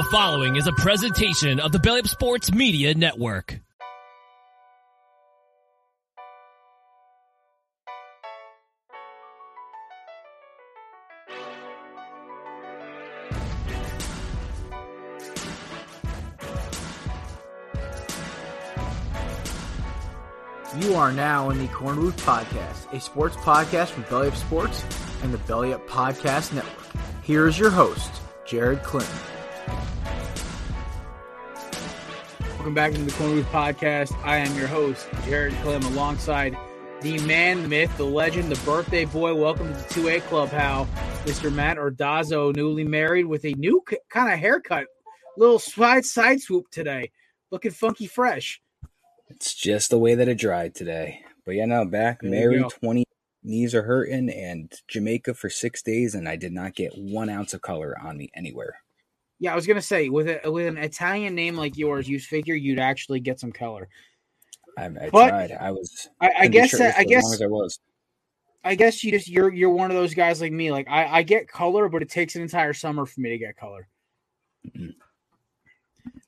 The following is a presentation of the Belly Up Sports Media Network. You are now in the Corn Booth Podcast, a sports podcast from Belly Up Sports and the Belly Up Podcast Network. Here is your host, Jared Clinton. Welcome back to the Corn Booth Podcast. I am your host, Jared Clem, alongside the man, the myth, the legend, the birthday boy. Welcome to the 2A Club, how Mr. Matt Ordazzo, newly married with a new c- kind of haircut, little side side swoop today, looking funky fresh. It's just the way that it dried today. But yeah, now back There married, 20 knees are hurting, and Jamaica for six days, and I did not get one ounce of color on me anywhere. Yeah, I was gonna say with a, with an Italian name like yours, you figure you'd actually get some color. I, I But tried. I was. I, I guess I as guess long as I was. I guess you just you're you're one of those guys like me. Like I, I get color, but it takes an entire summer for me to get color. Mhm.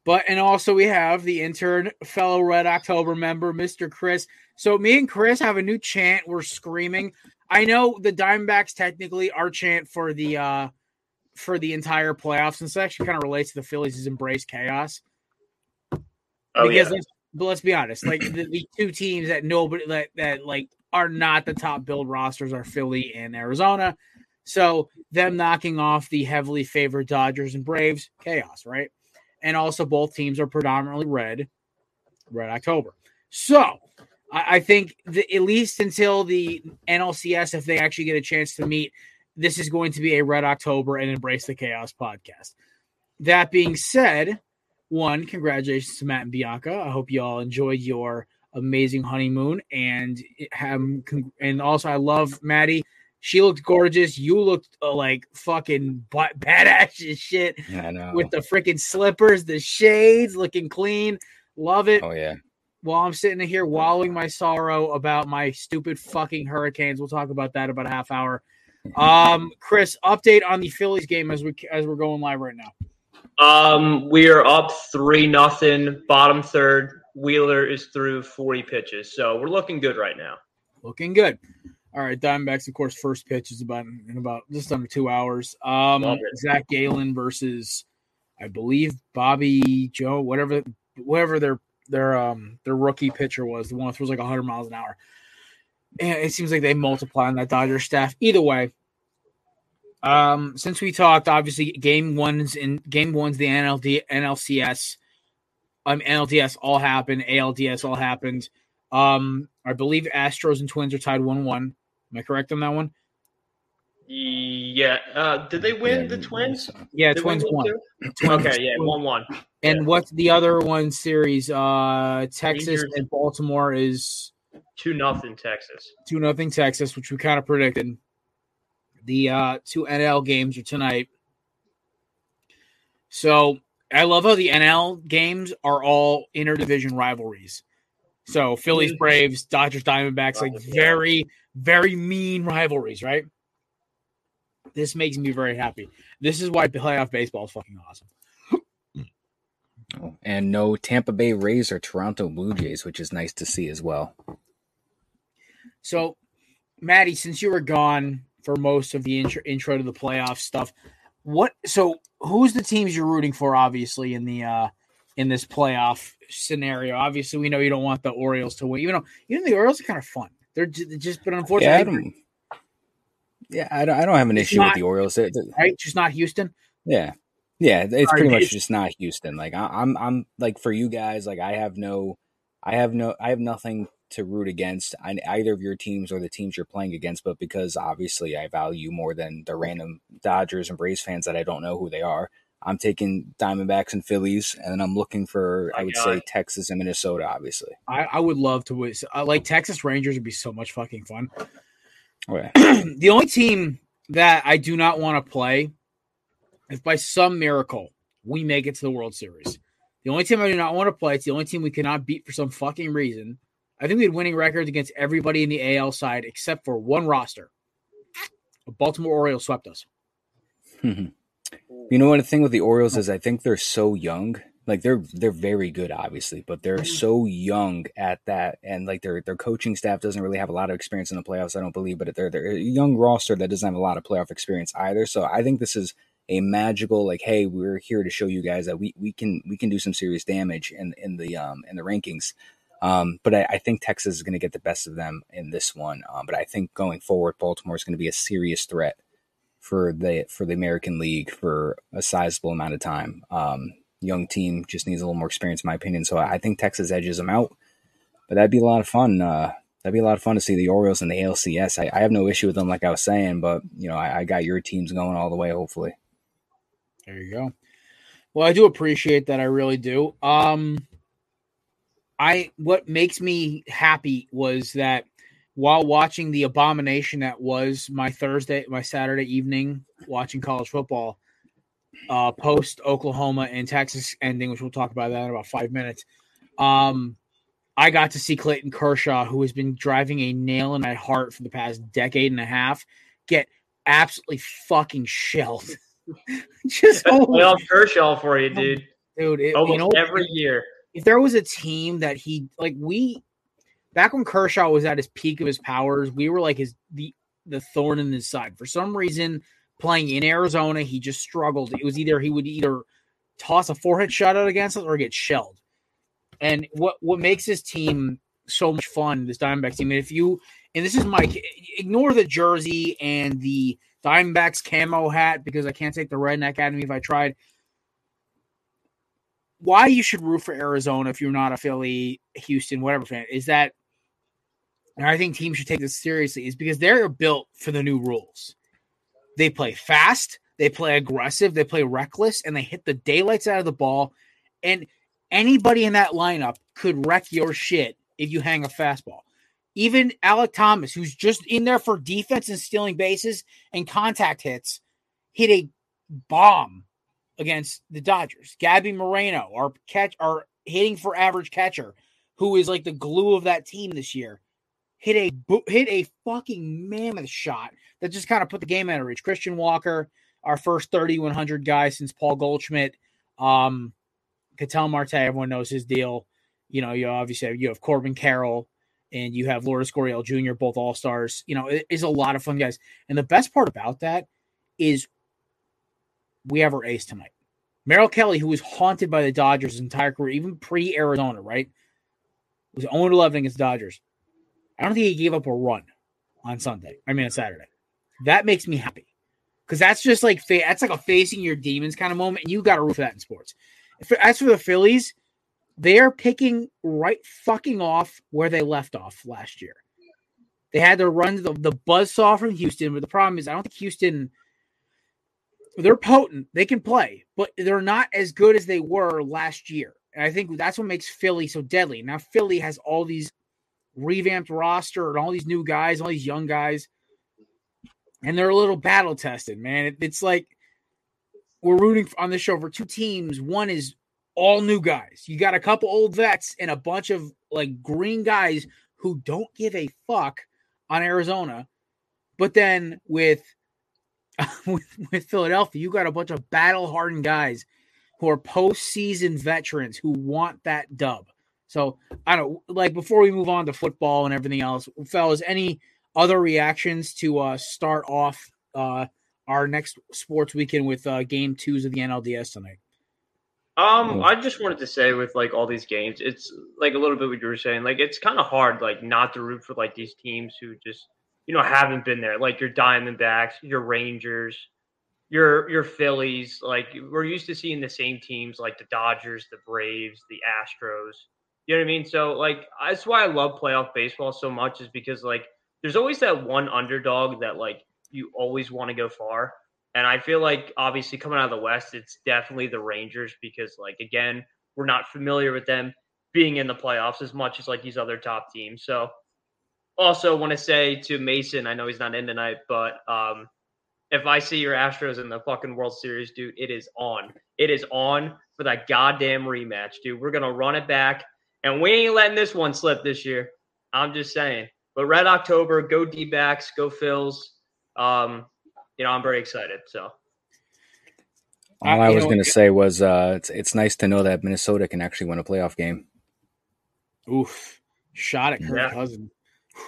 But and also we have the intern, fellow Red October member, Mr. Chris. So me and Chris have a new chant. We're screaming. I know the Diamondbacks technically our chant for the uh for the entire playoffs, and this actually kind of relates to the Phillies' is embrace chaos. Oh because yeah. let's, but let's be honest, like the, the two teams that nobody that, that like are not the top build rosters are Philly and Arizona. So them knocking off the heavily favored Dodgers and Braves, chaos, right? And also both teams are predominantly red, red October. So I, I think that at least until the NLCS, if they actually get a chance to meet, this is going to be a red October and embrace the chaos podcast. That being said, one, congratulations to Matt and Bianca. I hope you all enjoyed your amazing honeymoon and have and also I love Maddie. She looked gorgeous. You looked uh, like fucking ba- badass as shit I know. with the freaking slippers, the shades, looking clean. Love it. oh yeah. While I'm sitting here wallowing my sorrow about my stupid fucking hurricanes, we'll talk about that about a half hour. Um, Chris, update on the Phillies game as we as we're going live right now. Um, we are up three nothing, bottom third. Wheeler is through forty pitches, so we're looking good right now. Looking good. All right, Diamondbacks, of course, first pitch is about in about just under two hours. Um. Zac Gallen versus, I believe Bobby Joe, whatever, whatever their their um their rookie pitcher was, the one that throws like 100 miles an hour. And it seems like they multiply on that Dodger staff. Either way, um, since we talked, obviously game one's in game one's the NLD NLCS, um NLDS all happened, ALDS all happened. Um, I believe Astros and Twins are tied one one. Am I correct on that one? Yeah. Uh, did they win Yeah, the Twins? Yeah, They Twins win won. two? Okay, yeah, one one. And what's the other one series? Uh, Texas Rangers. and Baltimore is Two nothing Texas. two nothing Texas, which we kind of predicted. The uh, two NL games are tonight. So I love how the NL games are all interdivision rivalries. So Phillies, Mhm. Braves, Dodgers, Diamondbacks, like very, very mean rivalries, right? This makes me very happy. This is why playoff baseball is fucking awesome. Oh, And no Tampa Bay Rays or Toronto Blue Jays, which is nice to see as well. So Maddie, since you were gone for most of the intro, intro to the playoff stuff, what? So, who's the teams you're rooting for? Obviously, in the uh in this playoff scenario, obviously, we know you don't want the Orioles to win. Even though, even the Orioles are kind of fun. They're just, but unfortunately, yeah, I don't, yeah, I don't, I don't have an issue not, with the Orioles. They're, they're, right? Just not Houston. Yeah, yeah, it's pretty much just not Houston. Like I, I'm, I'm like for you guys, like I have no, I have no, I have nothing to root against either of your teams or the teams you're playing against, but because obviously I value more than the random Dodgers and Braves fans that I don't know who they are. I'm taking Diamondbacks and Phillies, and I'm looking for I would say Texas and Minnesota. Obviously, I, I would love to. Uh, like Texas Rangers would be so much fucking fun. Okay. the only team that I do not want to play, if by some miracle we make it to the World Series, the only team I do not want to play, it's the only team we cannot beat for some fucking reason. I think we had winning records against everybody in the AL side except for one roster. The Baltimore Orioles swept us. You know what the thing with the Orioles is? I think they're so young. Like they're they're very good, obviously, but they're so young at that, and like their their coaching staff doesn't really have a lot of experience in the playoffs. I don't believe, but they're they're a young roster that doesn't have a lot of playoff experience either. So I think this is a magical like, hey, we're here to show you guys that we we can we can do some serious damage in in the um in the rankings. Um, but I, I, think Texas is going to get the best of them in this one. Um, but I think going forward, Baltimore is going to be a serious threat for the for the American League for a sizable amount of time. Um, young team just needs a little more experience, in my opinion. So I think Texas edges them out. But that'd be a lot of fun. Uh, that'd be a lot of fun to see the Orioles and the ALCS. I, I have no issue with them, like I was saying, but you know, I, I got your teams going all the way. Hopefully, there you go. Well, I do appreciate that. I really do. Um, I what makes me happy was that while watching the abomination that was my Thursday, my Saturday evening watching college football, uh, post Oklahoma and Texas ending, which we'll talk about that in about five minutes. Um, I got to see Clayton Kershaw, who has been driving a nail in my heart for the past decade and a half, get absolutely fucking shelled. Just well, Kershaw for you, dude. Dude, it, almost you know, every year. If there was a team that he like, we back when Kershaw was at his peak of his powers, we were like his the the thorn in his side. For some reason, playing in Arizona, he just struggled. It was either he would either toss a hit shutout against us or get shelled. And what what makes this team so much fun, this Diamondbacks team, and if you and this is Mike, ignore the jersey and the Diamondbacks camo hat because I can't take the redneck out of me if I tried. Why you should root for Arizona if you're not a Philly, Houston, whatever fan is that and I think teams should take this seriously, is because they're built for the new rules. They play fast, they play aggressive, they play reckless, and they hit the daylights out of the ball. And anybody in that lineup could wreck your shit if you hang a fastball. Even Alek Thomas, who's just in there for defense and stealing bases and contact hits, hit a bomb against the Dodgers. Gabby Moreno, our catch, our hitting for average catcher, who is like the glue of that team this year hit a hit a fucking mammoth shot that just kind of put the game out of reach. Christian Walker, our first 3100 guy since Paul Goldschmidt. Um, Ketel Marte, everyone knows his deal. You know, you obviously have, you have Corbin Carroll and you have Lourdes Gurriel Jr., both all stars. You know, it is a lot of fun guys. And the best part about that is we have our ace tonight. Merrill Kelly, who was haunted by the Dodgers his entire career, even pre Arizona, right? Was 0 11 against Dodgers. I don't think he gave up a run on Sunday. I mean, on Saturday. That makes me happy because that's just like that's like a facing your demons kind of moment, and you got to root for that in sports. As for the Phillies, they are picking right fucking off where they left off last year. They had to run the, the buzz saw from Houston, but the problem is I don't think Houston they're potent. They can play, but they're not as good as they were last year. And I think that's what makes Philly so deadly. Now Philly has all these revamped roster and all these new guys, all these young guys, and they're a little battle tested, man. It, it's like we're rooting on this show for two teams. One is all new guys. You got a couple old vets and a bunch of like green guys who don't give a fuck on Arizona. But then with with, with Philadelphia, you got a bunch of battle hardened guys who are postseason veterans who want that dub. So I don't like before we move on to football and everything else, fellas. Any other reactions to uh, start off uh, our next sports weekend with uh, game twos of the NLDS tonight? Um, I just wanted to say with like all these games, it's like a little bit what you were saying. Like it's kind of hard, like not to root for like these teams who just you know haven't been there, like your Diamondbacks, your Rangers, your your Phillies. Like we're used to seeing the same teams, like the Dodgers, the Braves, the Astros. You know what I mean? So like that's why I love playoff baseball so much, is because like there's always that one underdog that like you always want to go far. And I feel like obviously coming out of the West, it's definitely the Rangers because like again, we're not familiar with them being in the playoffs as much as like these other top teams. So also want to say to Mason, I know he's not in tonight, but um if I see your Astros in the fucking World Series, dude, it is on. It is on for that goddamn rematch, dude. We're gonna run it back, and we ain't letting this one slip this year. I'm just saying. But Red October, go D backs, go Phils. Um, you know, I'm very excited. So all I, I was going to say was uh, it's it's nice to know that Minnesota can actually win a playoff game. Oof, shot at Kirk Yeah. Cousin.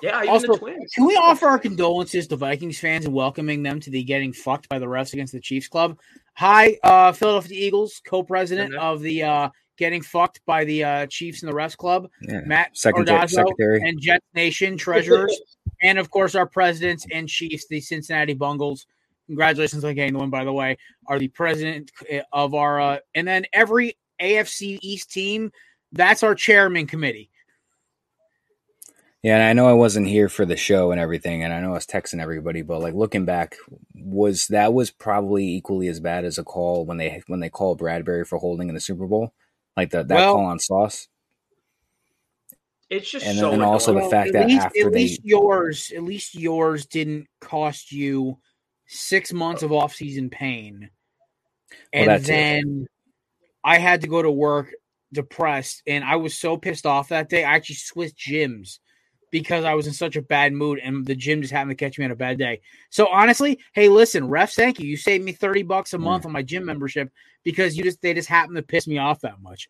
Yeah, even Also, the Twins. Can we offer our condolences to Vikings fans and welcoming them to the getting fucked by the refs against the Chiefs club? Hi, uh, Philadelphia Eagles, co-president Mhm. of the uh, getting fucked by the uh, Chiefs and the refs club, Yeah. Matt Secretary, Ordazzo, secretary. and Jets Nation treasurers, and of course our presidents and chiefs, the Cincinnati Bungles. Congratulations on getting the one, by the way. Are the president of our, uh, and then every AFC East team. That's our chairman committee. Yeah, and I know I wasn't here for the show and everything, and I know I was texting everybody, but like looking back, was that was probably equally as bad as a call when they when they called Bradberry for holding in the Super Bowl, like the, that Well- call on Sauce. It's just And so then also the annoying. fact at that least, after at they- least yours, at least yours didn't cost you six months of off-season pain, and that too. then I had to go to work depressed, and I was so pissed off that day. I actually switched gyms because I was in such a bad mood, and the gym just happened to catch me on a bad day. So honestly, hey, listen, refs, thank you. You saved me thirty bucks a month on my gym membership because you just they just happened to piss me off that much.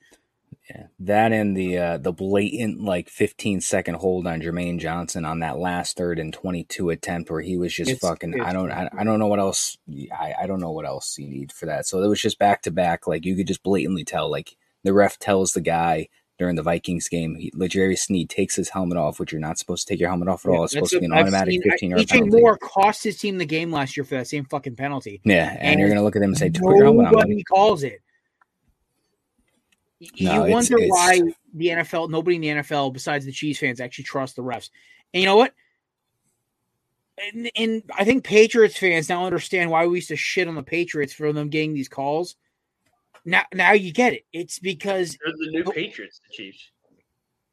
Yeah, that and the uh, the blatant like 15 second hold on Jermaine Johnson on that last third and 22 attempt where he was just It's- fucking. I don't I, I don't know what else I, I don't know what else you need for that. So it was just back to back. Like you could just blatantly tell. Like the ref tells the guy during the Vikings game, he, L'Jarius Sneed takes his helmet off, which you're not supposed to take your helmet off at all. It's supposed to be an I've automatic seen. 15 uh, yard EJ penalty. Moore cost his team the game last year for that same fucking penalty. Yeah, and, you're gonna look at them and say, "Put your helmet on." buddy." Nobody calls it. No, you wonder it's- why the NFL, nobody in the NFL besides the Chiefs fans actually trust the refs. And you know what? And, and I think Patriots fans now understand why we used to shit on the Patriots for them getting these calls. Now, now you get it. It's because They're the new oh. Patriots, the Chiefs.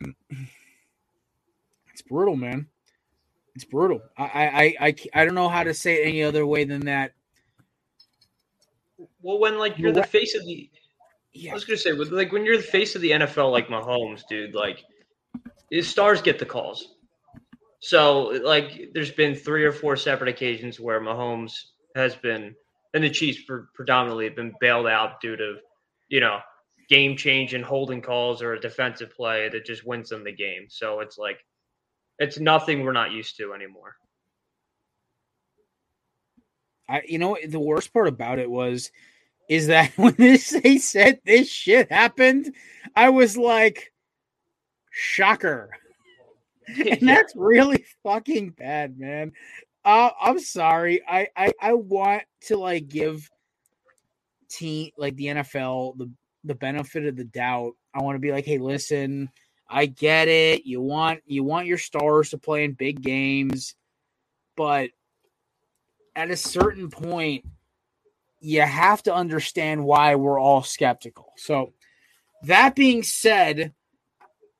it's brutal, man. It's brutal. I, I, I, I, don't know how to say it any other way than that. Well, when like you're You're the right. face of the, yeah. I was gonna say, like when you're the face of the NFL, like Mahomes, dude, like his stars get the calls. So like, there's been three or four separate occasions where Mahomes has been, and the Chiefs pre- predominantly have been bailed out due to, you know, game changing holding calls or a defensive play that just wins them the game. So it's like, it's nothing we're not used to anymore. I you know the worst part about it was is that when this they said this shit happened, I was like, shocker. And that's really fucking bad, man. Uh, I'm sorry. I, I I want to like give team like the NFL the the benefit of the doubt. I want to be like, hey, listen, I get it. You want you want your stars to play in big games, but at a certain point, you have to understand why we're all skeptical. So, that being said,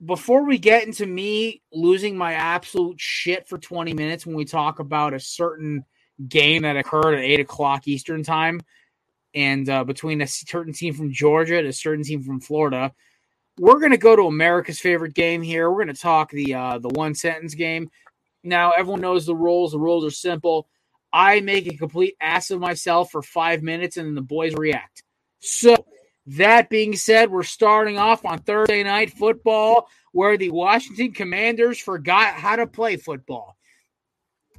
before we get into me losing my absolute shit for 20 minutes when we talk about a certain game that occurred at 8 o'clock Eastern time and uh, between a certain team from Georgia and a certain team from Florida, we're going to go to America's favorite game here. We're going to talk the uh, the one sentence game. Now, everyone knows the rules. The rules are simple. I make a complete ass of myself for five minutes and then the boys react. So, that being said, we're starting off on Thursday night football where the Washington Commanders forgot how to play football.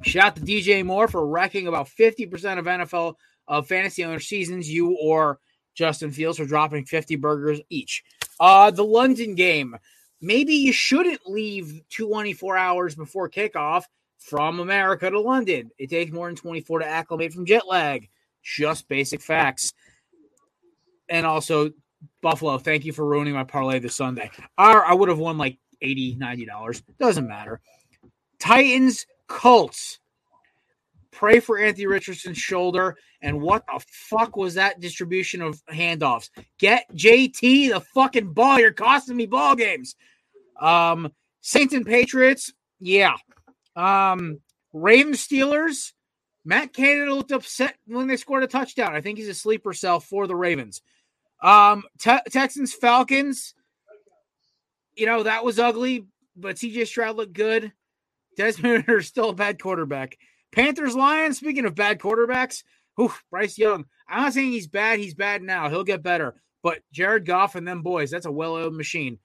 Shout out to DJ Moore for wrecking about 50% of NFL of fantasy owner seasons. You or Justin Fields for dropping 50 burgers each. Uh, the London game. Maybe you shouldn't leave 24 hours before kickoff from America to London. It takes more than 24 to acclimate from jet lag. Just basic facts. And also, Buffalo, thank you for ruining my parlay this Sunday. Our, I would have won like 80 $90. Doesn't matter. Titans, Colts. Pray for Anthony Richardson's shoulder. And what the fuck was that distribution of handoffs? Get JT the fucking ball. You're costing me ball games. Um, Saints and Patriots, yeah. Um, Ravens Steelers. Matt Canada looked upset when they scored a touchdown. I think he's a sleeper cell for the Ravens. Um, te- Texans Falcons. You know that was ugly, but CJ Stroud looked good. Desmond is still a bad quarterback. Panthers Lions. Speaking of bad quarterbacks, oof, Bryce Young. I'm not saying he's bad. He's bad now. He'll get better. But Jared Goff and them boys, that's a well-oiled machine.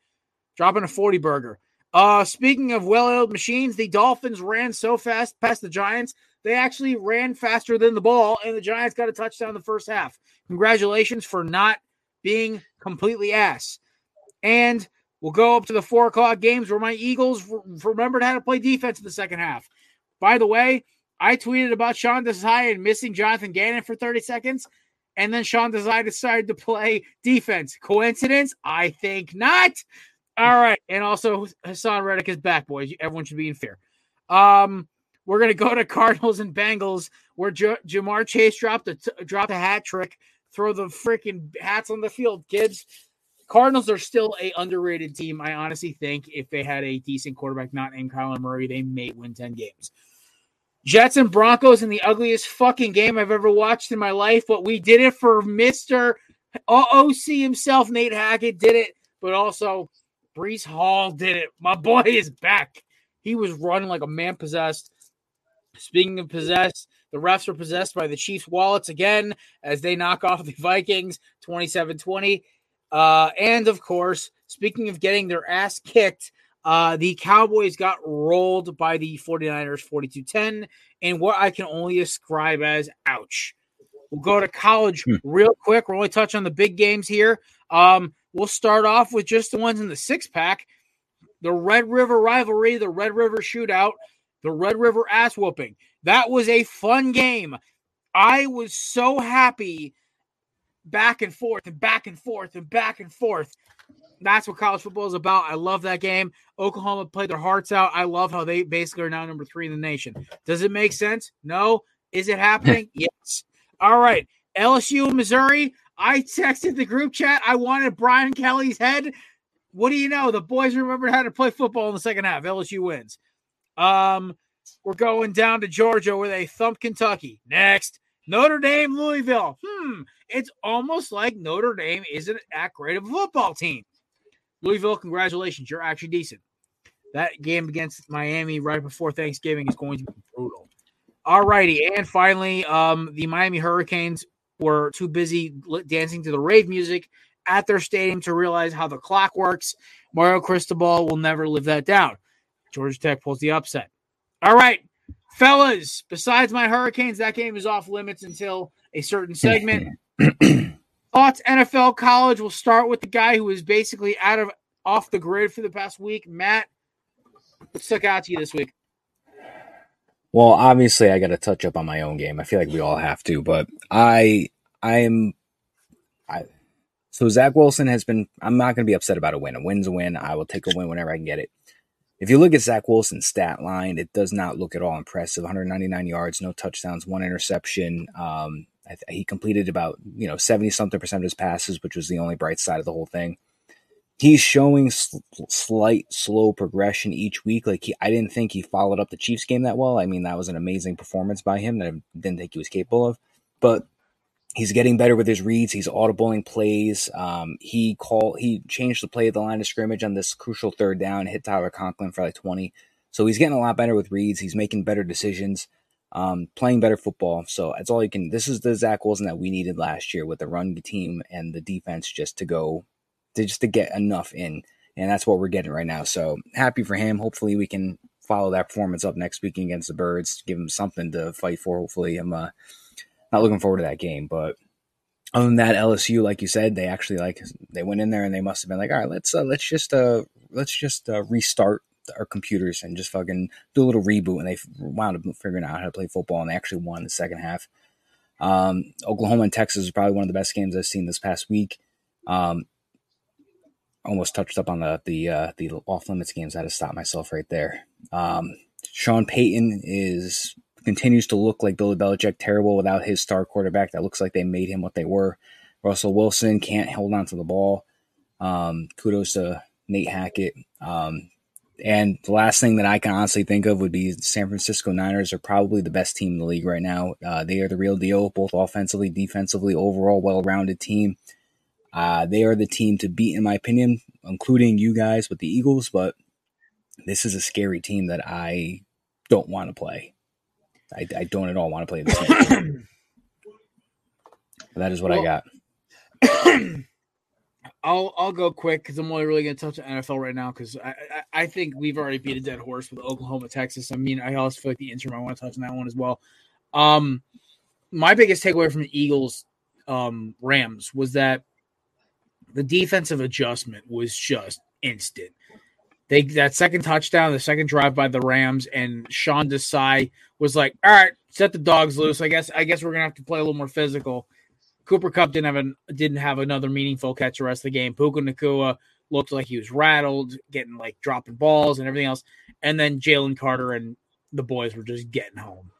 Dropping a 40 burger. Uh, speaking of well-oiled machines, the Dolphins ran so fast past the Giants, they actually ran faster than the ball, and the Giants got a touchdown in the first half. Congratulations for not being completely ass. And we'll go up to the four o'clock games where my Eagles remembered how to play defense in the second half. By the way, I tweeted about Sean Desai and missing Jonathan Gannon for 30 seconds, and then Sean Desai decided to play defense. Coincidence? I think not. All right, and also Haason Reddick is back, boys. Everyone should be in fear. Um, we're gonna go to Cardinals and Bengals, where J- Ja'Marr Chase dropped a t- dropped a hat trick. Throw the freaking hats on the field, kids. Cardinals are still a underrated team. I honestly think if they had a decent quarterback not named Kyler Murray, they may win 10 games. Jets and Broncos in the ugliest fucking game I've ever watched in my life, but we did it for Mr. OC himself, Nate Hackett did it, but also Breece Hall did it. My boy is back. He was running like a man possessed. Speaking of possessed, the refs are possessed by the Chiefs' wallets again as they knock off the Vikings 27 20. Uh, and of course, speaking of getting their ass kicked, uh, the Cowboys got rolled by the 49ers 42 10 in what I can only ascribe as ouch. We'll go to college hmm. real quick. We're only touching on the big games here. Um, We'll start off with just the ones in the six pack the Red River rivalry, the Red River shootout, the Red River ass whooping. That was a fun game. I was so happy back and forth and back and forth and back and forth. That's what college football is about. I love that game. Oklahoma played their hearts out. I love how they basically are now number three in the nation. Does it make sense? No. Is it happening? yes. All right. LSU, Missouri. I texted the group chat. I wanted Brian Kelly's head. What do you know? The boys remembered how to play football in the second half. LSU wins. Um, we're going down to Georgia where they thump Kentucky. Next, Notre Dame, Louisville. Hmm, it's almost like Notre Dame isn't that great of a football team. Louisville, congratulations. You're actually decent. That game against Miami right before Thanksgiving is going to be brutal. All righty. And finally, um, the Miami Hurricanes were too busy dancing to the rave music at their stadium to realize how the clock works. Mario Cristobal will never live that down. Georgia Tech pulls the upset. All right, fellas, besides my Hurricanes, that game is off limits until a certain segment. Thoughts NFL college. We'll start with the guy who is basically out of off the grid for the past week. Matt, what stuck out to you this week? Well, obviously, I got to touch up on my own game. I feel like we all have to, but I, I'm, I. So Zach Wilson has been. I'm not going to be upset about a win. A win's a win. I will take a win whenever I can get it. If you look at Zach Wilson's stat line, it does not look at all impressive. 199 yards, no touchdowns, one interception. Um, th- he completed about you know 70 something percent of his passes, which was the only bright side of the whole thing he's showing sl- slight slow progression each week. Like he, I didn't think he followed up the Chiefs game that well. I mean, that was an amazing performance by him that I didn't think he was capable of. But he's getting better with his reads. He's audibling plays. Um, he call he changed the play at the line of scrimmage on this crucial third down. Hit Tyler Conklin for like twenty. So he's getting a lot better with reads. He's making better decisions. Um, playing better football. So that's all you can. This is the Zach Wilson that we needed last year with the run team and the defense just to go to just to get enough in. And that's what we're getting right now. So happy for him. Hopefully we can follow that performance up next week against the Birds, give them something to fight for. Hopefully, I'm uh, not looking forward to that game, but other than that, LSU, like you said, they actually like they went in there and they must have been like, all right, let's uh, let's just uh, let's just uh, restart our computers and just fucking do a little reboot. And they wound up figuring out how to play football, and they actually won the second half. Um, Oklahoma and Texas is probably one of the best games I've seen this past week. Um, almost touched up on the the uh, the off limits games. I had to stop myself right there. Um, Sean Payton is continues to look like Billy Belichick, terrible without his star quarterback. That looks like they made him what they were. Russell Wilson can't hold on to the ball. Um, kudos to Nate Hackett. Um, and the last thing that I can honestly think of would be San Francisco Niners are probably the best team in the league right now. Uh, they are the real deal, both offensively, defensively, overall well rounded team. Uh, they are the team to beat, in my opinion, including you guys with the Eagles. But this is a scary team that I don't want to play. I, I don't at all want to play this game. that is what well, I got. I'll I'll go quick because I'm only really going to touch on NFL right now because I, I, I think we've already beat a dead horse with Oklahoma Texas. I mean I also feel like the interim I want to touch on that one as well. Um, my biggest takeaway from the Eagles um, Rams was that the defensive adjustment was just instant. They that second touchdown, the second drive by the Rams, and Sean Desai was like, "All right, set the dogs loose. I guess I guess we're gonna have to play a little more physical." Cooper Kupp didn't have an, didn't have another meaningful catch the rest of the game. Puka Nacua looked like he was rattled, getting like dropping balls and everything else. And then Jalen Carter and the boys were just getting home.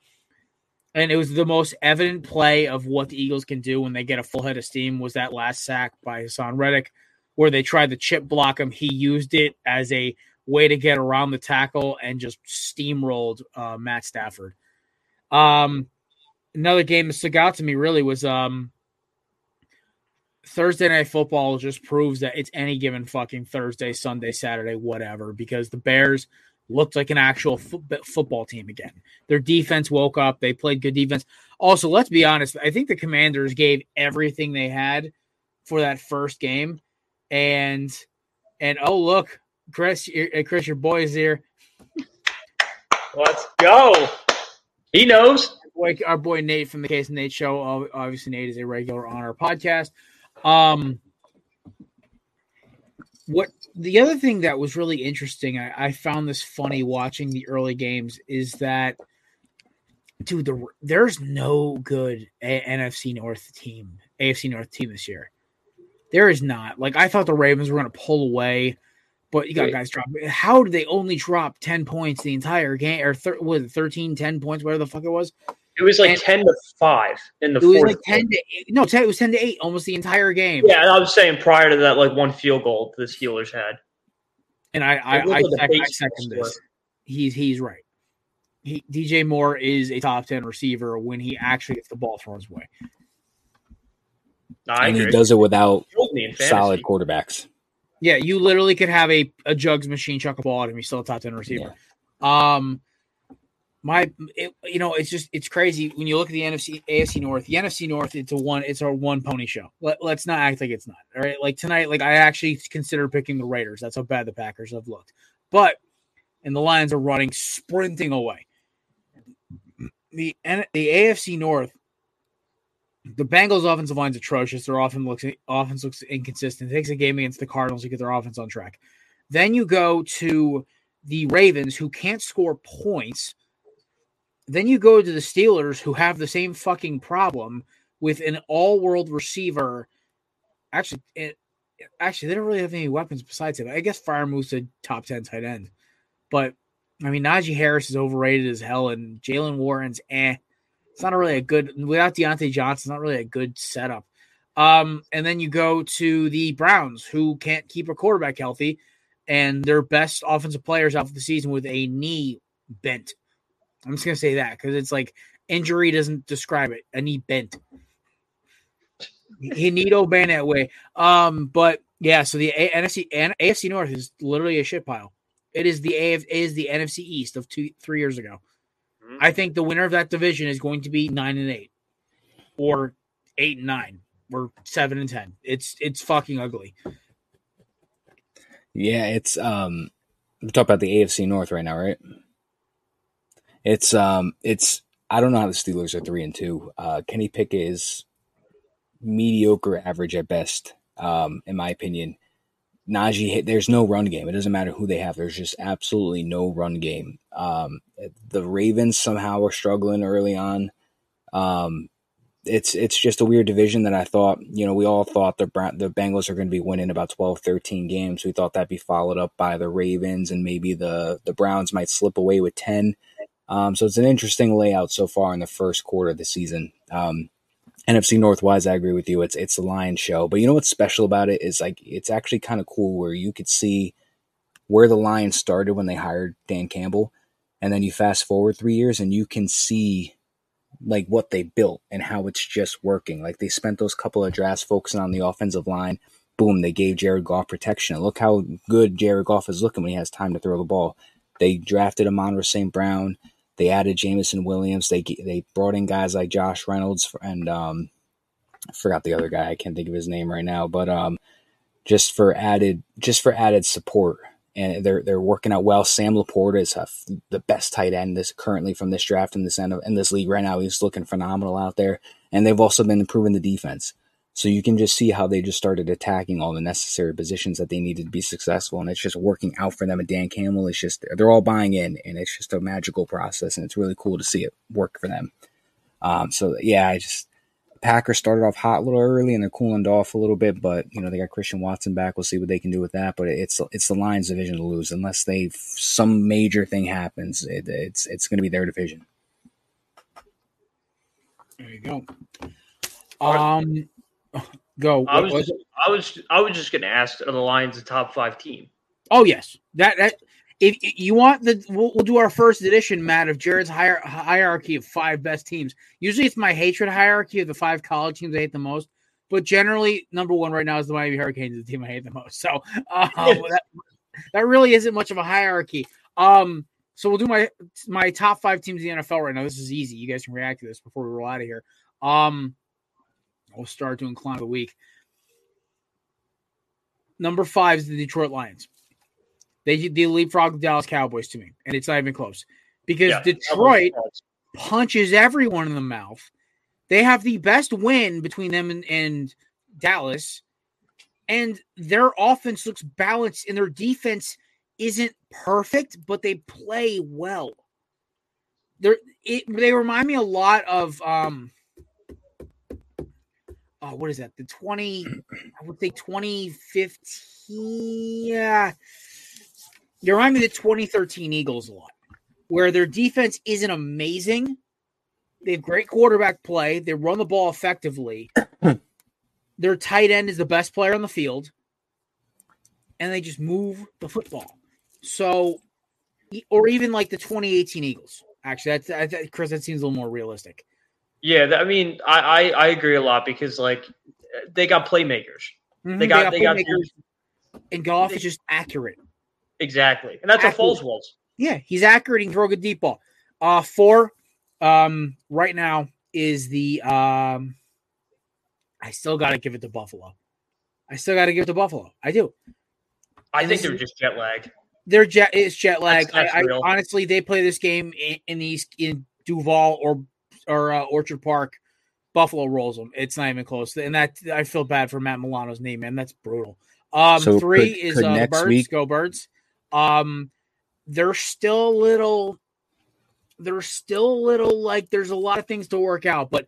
And it was the most evident play of what the Eagles can do when they get a full head of steam was that last sack by Haason Reddick, where they tried to chip block him. He used it as a way to get around the tackle and just steamrolled uh, Matt Stafford. Um, another game that stuck out to me really was um, Thursday night football just proves that it's any given fucking Thursday, Sunday, Saturday, whatever, because the Bears looked like an actual fo- football team again. Their defense woke up. They played good defense. Also, let's be honest. I think the Commanders gave everything they had for that first game, and and oh look, Chris, Chris, your boy is here. Let's go. He knows. Our boy, our boy Nate from the Case Nate Show. Obviously, Nate is a regular on our podcast. Um, what the other thing that was really interesting, I, I found this funny watching the early games is that, dude, the, there's no good A- NFC North team, AFC North team this year. There is not. Like I thought the Ravens were going to pull away, but you got guys drop. How did they only drop ten points the entire game, or thir- was it 13, 10 points, whatever the fuck it was? It was like and ten to five in the. It was like ten to eight. no, 10, it was ten to eight almost the entire game. Yeah, I was saying prior to that, like one field goal the Steelers had. And I, I, I, I, second this. He's he's right. He, DJ Moore is a top ten receiver when he actually gets the ball thrown his way. And he does it without solid quarterbacks. Yeah, you literally could have a, a jugs machine chuck a ball at him. He's still a top ten receiver. Yeah. Um, my it, you know it's just it's crazy when you look at the NFC AFC North the NFC North it's a one it's a one pony show Let, us not act like it's not all right like tonight like I actually consider picking the Raiders that's how bad the Packers have looked but and the Lions are running sprinting away the the AFC North the Bengals offensive line is atrocious their offense looks offense looks inconsistent it takes a game against the Cardinals to get their offense on track then you go to the Ravens who can't score points then you go to the Steelers, who have the same fucking problem with an all-world receiver. Actually, it, actually, they don't really have any weapons besides him. I guess Freiermuth's a top ten tight end, but I mean Najee Harris is overrated as hell, and Jaylen Warren's eh. It's not really a good without Diontae Johnson. It's not really a good setup. Um, and then you go to the Browns, who can't keep a quarterback healthy, and their best offensive players out for the season with a knee bent. I'm just gonna say that because it's like injury doesn't describe it. A knee bent. he need obey that way. Um, but yeah, so the a- NFC and AFC North is literally a shit pile. It is the AF is the NFC East of two three years ago. Mm-hmm. I think the winner of that division is going to be nine and eight, or eight and nine, or seven and ten. It's it's fucking ugly. Yeah, it's um. We're talking about the AFC North right now, right? It's um, it's I don't know how the Steelers are three and two. Uh, Kenny Pickett is mediocre, average at best, um, in my opinion. Najee, there's no run game. It doesn't matter who they have. There's just absolutely no run game. Um, the Ravens somehow are struggling early on. Um, it's it's just a weird division that I thought, you know, we all thought the the Bengals are going to be winning about 12, 13 games. We thought that'd be followed up by the Ravens and maybe the the Browns might slip away with 10. Um, so it's an interesting layout so far in the first quarter of the season. Um, NFC Northwise, I agree with you. It's it's the Lions show, but you know what's special about it is like it's actually kind of cool where you could see where the Lions started when they hired Dan Campbell, and then you fast forward three years and you can see like what they built and how it's just working. Like they spent those couple of drafts focusing on the offensive line. Boom, they gave Jared Goff protection. And look how good Jared Goff is looking when he has time to throw the ball. They drafted Amon St. Brown. They added Jameson Williams. They they brought in guys like Josh Reynolds and um, I forgot the other guy. I can't think of his name right now, but um, just for added just for added support. And they're they're working out well. Sam LaPorta is the best tight end this currently from this draft in this end of, in this league right now. He's looking phenomenal out there, and they've also been improving the defense. So you can just see how they just started attacking all the necessary positions that they needed to be successful, and it's just working out for them. And Dan Campbell is just they're all buying in, and it's just a magical process, and it's really cool to see it work for them. Um, so yeah, I just Packers started off hot a little early, and they're cooling off a little bit, but you know they got Christian Watson back. We'll see what they can do with that. But it's it's the Lions' division to lose unless they some major thing happens. It, it's it's going to be their division. There you go. Um, Go. I was, was I was I was just going to ask: Are the Lions a top five team? Oh yes, that that if, if you want the we'll, we'll, do our first edition, Matt, of Jared's hier- hierarchy of five best teams. Usually, it's my hatred hierarchy of the five college teams I hate the most. But generally, number one right now is the Miami Hurricanes, the team I hate the most. So um, that, that really isn't much of a hierarchy. Um, so we'll do my my top five teams in the NFL right now. This is easy. You guys can react to this before we roll out of here. Um, We'll start doing climb of the week. Number five is the Detroit Lions. They they leapfrog the Dallas Cowboys to me, and it's not even close because yeah, Detroit punches everyone in the mouth. They have the best win between them and, and Dallas, and their offense looks balanced, and their defense isn't perfect, but they play well. They're, it, they remind me a lot of um, oh, what is that? The 20, I would say 2015. Yeah. You remind me of the 2013 Eagles a lot, where their defense isn't amazing. They have great quarterback play. They run the ball effectively. their tight end is the best player on the field. And they just move the football. So, or even like the 2018 Eagles. Actually, that's, Chris, that seems a little more realistic. Yeah, I mean, I, I, I agree a lot because like they got playmakers. Mm-hmm, they got they got, they got and Goff is just accurate. Exactly, and that's accurate. what Foles was. Yeah, he's accurate. He can throw a good deep ball. Uh, four, um, right now is the um. I still got to give it to Buffalo. I still got to give it to Buffalo. I do. I and think they're just jet lag. They're jet. It's jet lag. That's, that's I, I, honestly, they play this game in, in the in Duval or or uh, Orchard Park, Buffalo rolls them. It's not even close. And that I feel bad for Matt Milano's name, man. That's brutal. Um, so three could, is could uh, Birds. Week... Go Birds. Um, they're still a little. They're still a little like there's a lot of things to work out, but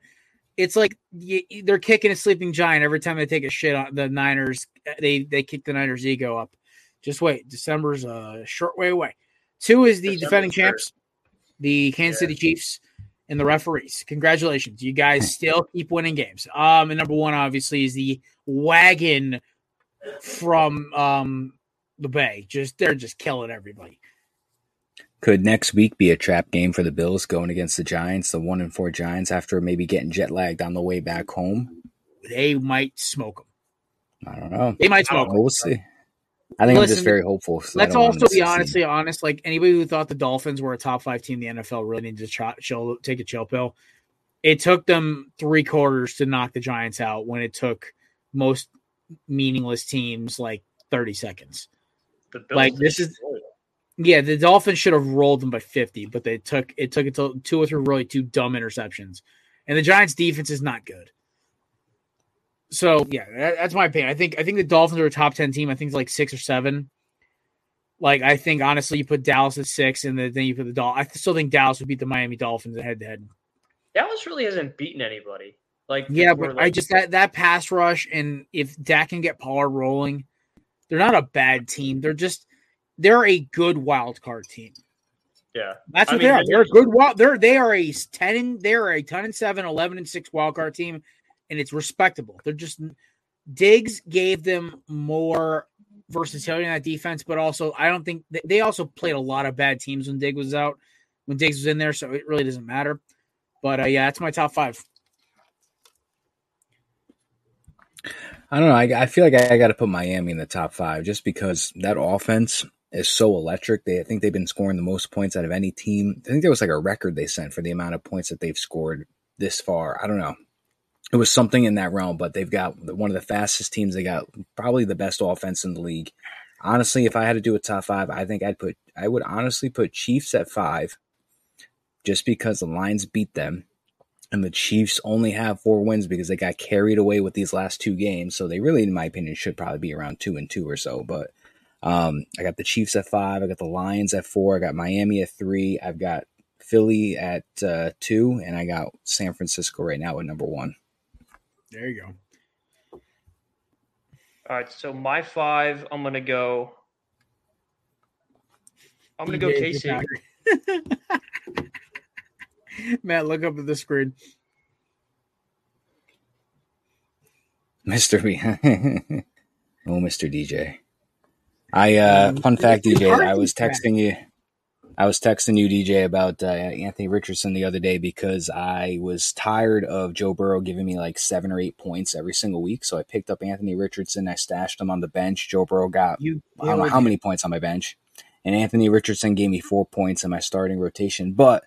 it's like they're kicking a sleeping giant every time they take a shit on the Niners. They they kick the Niners' ego up. Just wait, December's a short way away. Two is the December's defending champs, the Kansas yeah. City Chiefs and the referees. Congratulations. You guys still keep winning games. Um, and number one, obviously, is the wagon from um the Bay. Just they're just killing everybody. Could next week be a trap game for the Bills going against the Giants, the one and four Giants, after maybe getting jet lagged on the way back home? They might smoke them. I don't know. They might smoke. We'll see. I think Listen, I'm just very hopeful. So let's also be honestly honest. Like anybody who thought the Dolphins were a top five team in the NFL really needed to chill, take a chill pill. It took them three quarters to knock the Giants out when it took most meaningless teams like 30 seconds. Like this is Yeah, the Dolphins should have rolled them by 50, but they took it took it to two or three really two dumb interceptions. And the Giants defense is not good. So yeah, that, that's my opinion. I think I think the Dolphins are a top 10 team. I think it's like six or seven. Like I think honestly, you put Dallas at six, and then you put the Dolphins. I still think Dallas would beat the Miami Dolphins head to head. Dallas really hasn't beaten anybody. Like yeah, but like, I just that that pass rush, and if Dak can get Pollard rolling, they're not a bad team. They're just they're a good wild card team. Yeah, that's what I mean, they are. They're a good wild. They're they are a ten. They're a ten and seven, 11 and six wild card team, and it's respectable. They're just Diggs gave them more versatility in that defense, but also I don't think they also played a lot of bad teams when Diggs was out, when Diggs was in there, so it really doesn't matter. But uh, yeah, that's my top five. I don't know. I, I feel like I, I got to put Miami in the top five just because that offense is so electric. They I think they've been scoring the most points out of any team. I think there was like a record they sent for the amount of points that they've scored this far. I don't know it was something in that realm, but they've got one of the fastest teams. They got probably the best offense in the league. Honestly, if I had to do a top five, I think I'd put, I would honestly put Chiefs at five just because the Lions beat them. And the Chiefs only have four wins because they got carried away with these last two games. So they really, in my opinion, should probably be around two and two or so. But um, I got the Chiefs at five. I got the Lions at four. I got Miami at three. I've got Philly at uh, two. And I got San Francisco right now at number one. There you go. All right, so my five, I'm gonna go. I'm gonna go KC. Matt, look up at the screen. Mr. B. oh, Mr. DJ. I uh fun fact, DJ, I was texting you I was texting you, DJ, about uh, Anthony Richardson the other day because I was tired of Joe Burrow giving me like seven or eight points every single week. So I picked up Anthony Richardson. I stashed him on the bench. Joe Burrow got you, I don't know how many points on my bench, and Anthony Richardson gave me four points in my starting rotation. But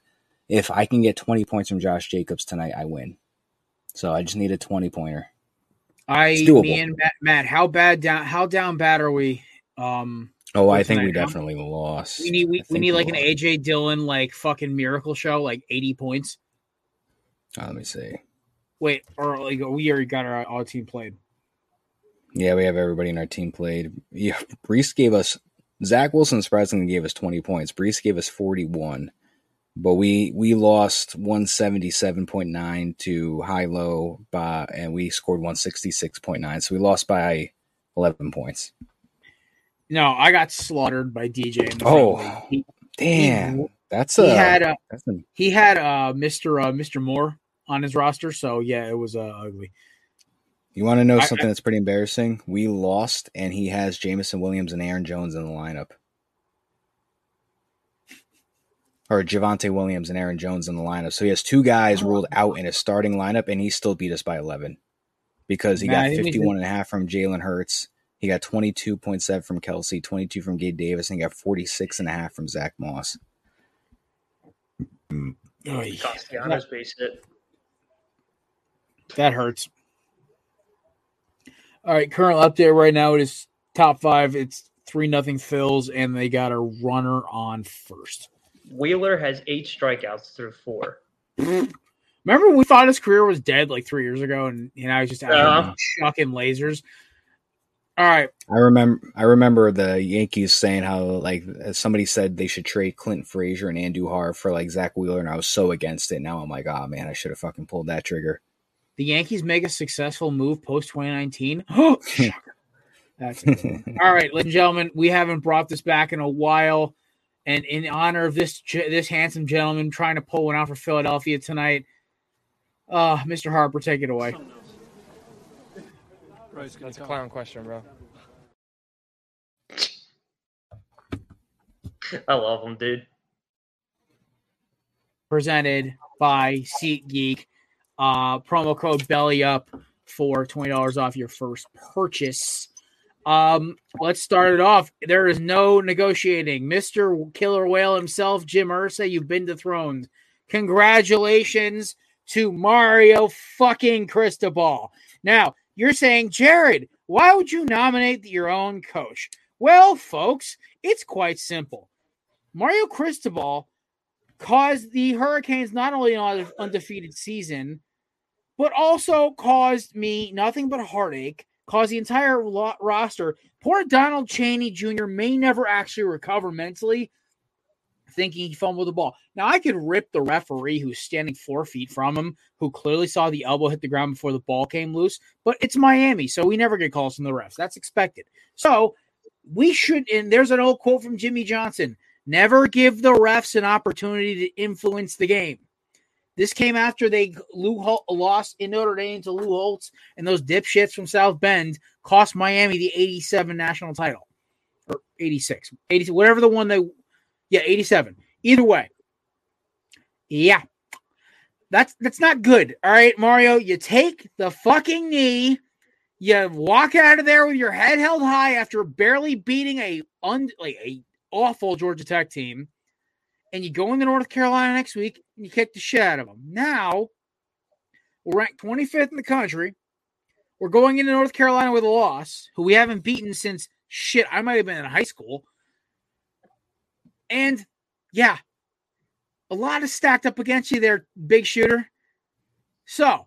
if I can get twenty points from Josh Jacobs tonight, I win. So I just need a twenty pointer. I me and Matt, Matt, how bad down? How down bad are we? Um, Oh, I think we definitely lost. We need we, we need like an AJ Dillon like fucking miracle show, like eighty points. Oh, let me see. Wait, or like we already got our, our team played. Yeah, we have everybody in our team played. Yeah, Breece gave us Zach Wilson surprisingly gave us twenty points. Breece gave us forty one, but we we lost one seventy seven point nine to high low by, and we scored one sixty six point nine. So we lost by eleven points. No, I got slaughtered by DJ. oh, he, damn! He, that's a, he had a, that's a, he had uh Mr. Uh, Mr. Moore on his roster, so yeah, it was uh, ugly. You want to know something I, that's pretty embarrassing? We lost, and he has Jameson Williams and Aaron Jones in the lineup, or Javonte Williams and Aaron Jones in the lineup. So he has two guys ruled out in his starting lineup, and he still beat us by eleven because he got 51 and a half from Jalen Hurts he got 22.7 from Kelce, 22 from Gabe Davis, and he got 46 and a half from Zack Moss. Oh, that, base hit. That hurts. All right, current update right now it is top five. It's three nothing Phils, and they got a runner on first. Wheeler has eight strikeouts through four. Remember we thought his career was dead like three years ago, and you know, I was just out uh-huh. chucking lasers. All right. I remember I remember the Yankees saying how like somebody said they should trade Clint Frazier and Andujar for like Zack Wheeler, and I was so against it. Now I'm like, oh man, I should have fucking pulled that trigger. The Yankees make a successful move post 2019. That's all right, ladies and gentlemen. We haven't brought this back in a while, and in honor of this this handsome gentleman trying to pull one out for Philadelphia tonight, uh, Mr. Harper, take it away. That's a clown question, bro. I love them, dude. Presented by SeatGeek. Uh, promo code Belly Up for twenty dollars off your first purchase. Um, let's start it off. There is no negotiating. Mister Killer Whale himself, Jim Irsay, you've been dethroned. Congratulations to Mario fucking Cristobal. Now, you're saying, Jared, why would you nominate your own coach? Well, folks, it's quite simple. Mario Cristobal caused the Hurricanes not only an undefeated season, but also caused me nothing but heartache, caused the entire roster. Poor Donald Chaney Jr. may never actually recover mentally, thinking he fumbled the ball. Now, I could rip the referee who's standing four feet from him, who clearly saw the elbow hit the ground before the ball came loose, but it's Miami, so we never get calls from the refs. That's expected. So we should, and there's an old quote from Jimmy Johnson never give the refs an opportunity to influence the game. This came after they Lou Hol- lost in Notre Dame to Lou Holtz and those dipshits from South Bend cost Miami the 87 national title or 86, 80, whatever the one they, yeah, 87. Either way, yeah, that's that's not good. All right, Mario, you take the fucking knee, you walk out of there with your head held high after barely beating a un, like a awful Georgia Tech team, and you go into North Carolina next week and you kick the shit out of them. Now, we're ranked 25th in the country. We're going into North Carolina with a loss, who we haven't beaten since shit. I might have been in high school. And yeah, a lot is stacked up against you there, big shooter. So, a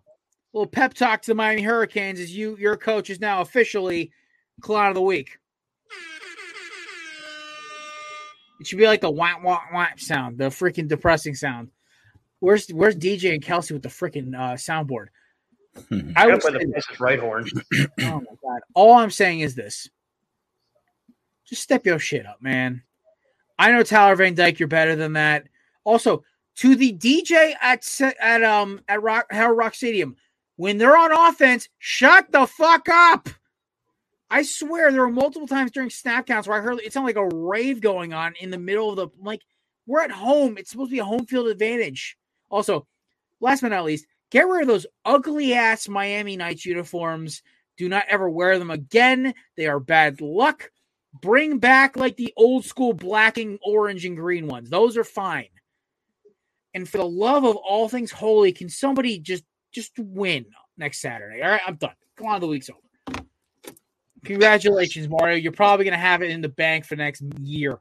little pep talk to the Miami Hurricanes as you your coach is now officially clown of the week. It should be like the whap whap whap sound, the freaking depressing sound. Where's Where's DJ and Kelsey with the freaking uh, soundboard? I would the Princess right horn. oh my god! All I'm saying is this: just step your shit up, man. I know Tyler Van Dyke, you're better than that. Also, to the DJ at at um at Rock Howard Rock Stadium, when they're on offense, shut the fuck up. I swear there were multiple times during snap counts where I heard it sounded like a rave going on in the middle of the like we're at home. It's supposed to be a home field advantage. Also, last but not least, get rid of those ugly ass Miami Nights uniforms. Do not ever wear them again. They are bad luck. Bring back like the old school black and orange and green ones. Those are fine. And for the love of all things holy, can somebody just just win next Saturday? All right, I'm done. Come on, the week's over. Congratulations, Mario. You're probably going to have it in the bank for next year.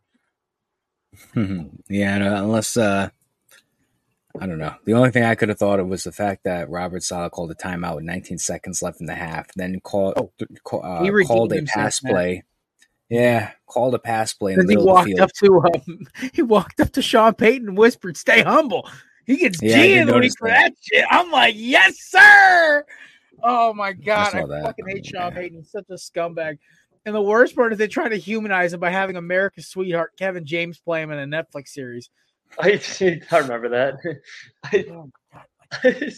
yeah, no, unless uh, I don't know. The only thing I could have thought of was the fact that Robert Saleh called a timeout with 19 seconds left in the half, then called oh, uh, called a pass play. Yeah, called a pass play in the he walked of the up to um, he walked up to Sean Payton and whispered, "Stay humble." He gets Yeah, I G in the week for that. that shit. I'm like, yes, sir. Oh my god, saw I, that. fucking hate Sean Yeah. Payton. He's such a scumbag. And the worst part is they try to humanize him by having America's sweetheart Kevin James play him in a Netflix series. I, I remember that. I, Oh my god.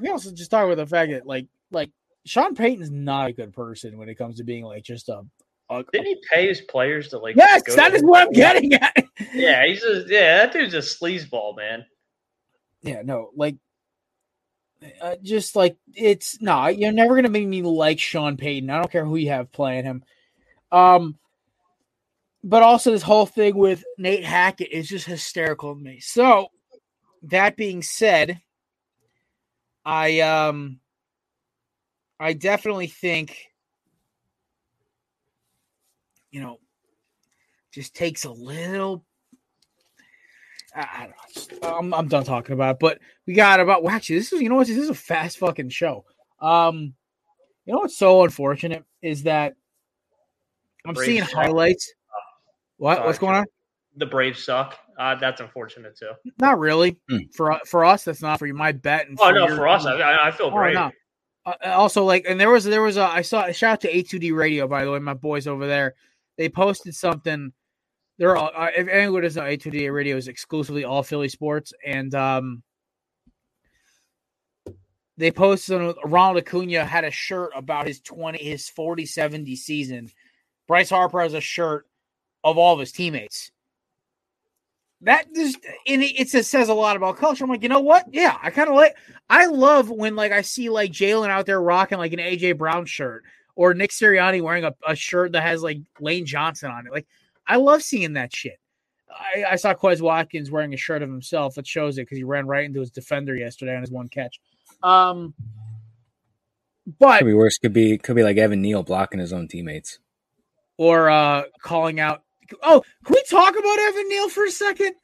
We also just talk about the fact that like like Sean Payton's not a good person when it comes to being like just a, a, didn't he pay his players to like? yes, that is what I'm getting at. Yeah, he's just yeah. That dude's a sleazeball, man. yeah, no, like, uh, just like it's no, you're never gonna make me like Sean Payton. I don't care who you have playing him. Um, but also this whole thing with Nate Hackett is just hysterical to me. So, that being said, I um, I definitely think, you know, just takes a little I, I don't know. I'm, I'm done talking about it, but we got about well, actually this is you know what this is a fast fucking show. Um, you know what's so unfortunate is that I'm Braves seeing suck. highlights. What Sorry. what's going on? The Braves suck. Uh, that's unfortunate too. Not really Hmm. for for us. That's not for you. My bet. And Oh no, your- for us, I, I I feel Oh, great. no. Uh, also, like, and there was there was a I saw shout out to A2D Radio by the way, my boys over there. They posted something. They're all uh, if anyone doesn't know, A2D Radio is exclusively all Philly sports, and um, they posted on Ronald Acuna had a shirt about his twenty his 40 70 season. Bryce Harper has a shirt of all of his teammates. That just and it, it says a lot about culture. I'm like, you know what? Yeah, I kind of like. I love when like I see like Jalen out there rocking like an AJ Brown shirt or Nick Sirianni wearing a, a shirt that has like Lane Johnson on it. Like I love seeing that shit. I, I saw Quez Watkins wearing a shirt of himself that shows it because he ran right into his defender yesterday on his one catch. Um, but Could be worse. Could be could be like Evan Neal blocking his own teammates. or uh calling out Oh, can we talk about Evan Neal for a second?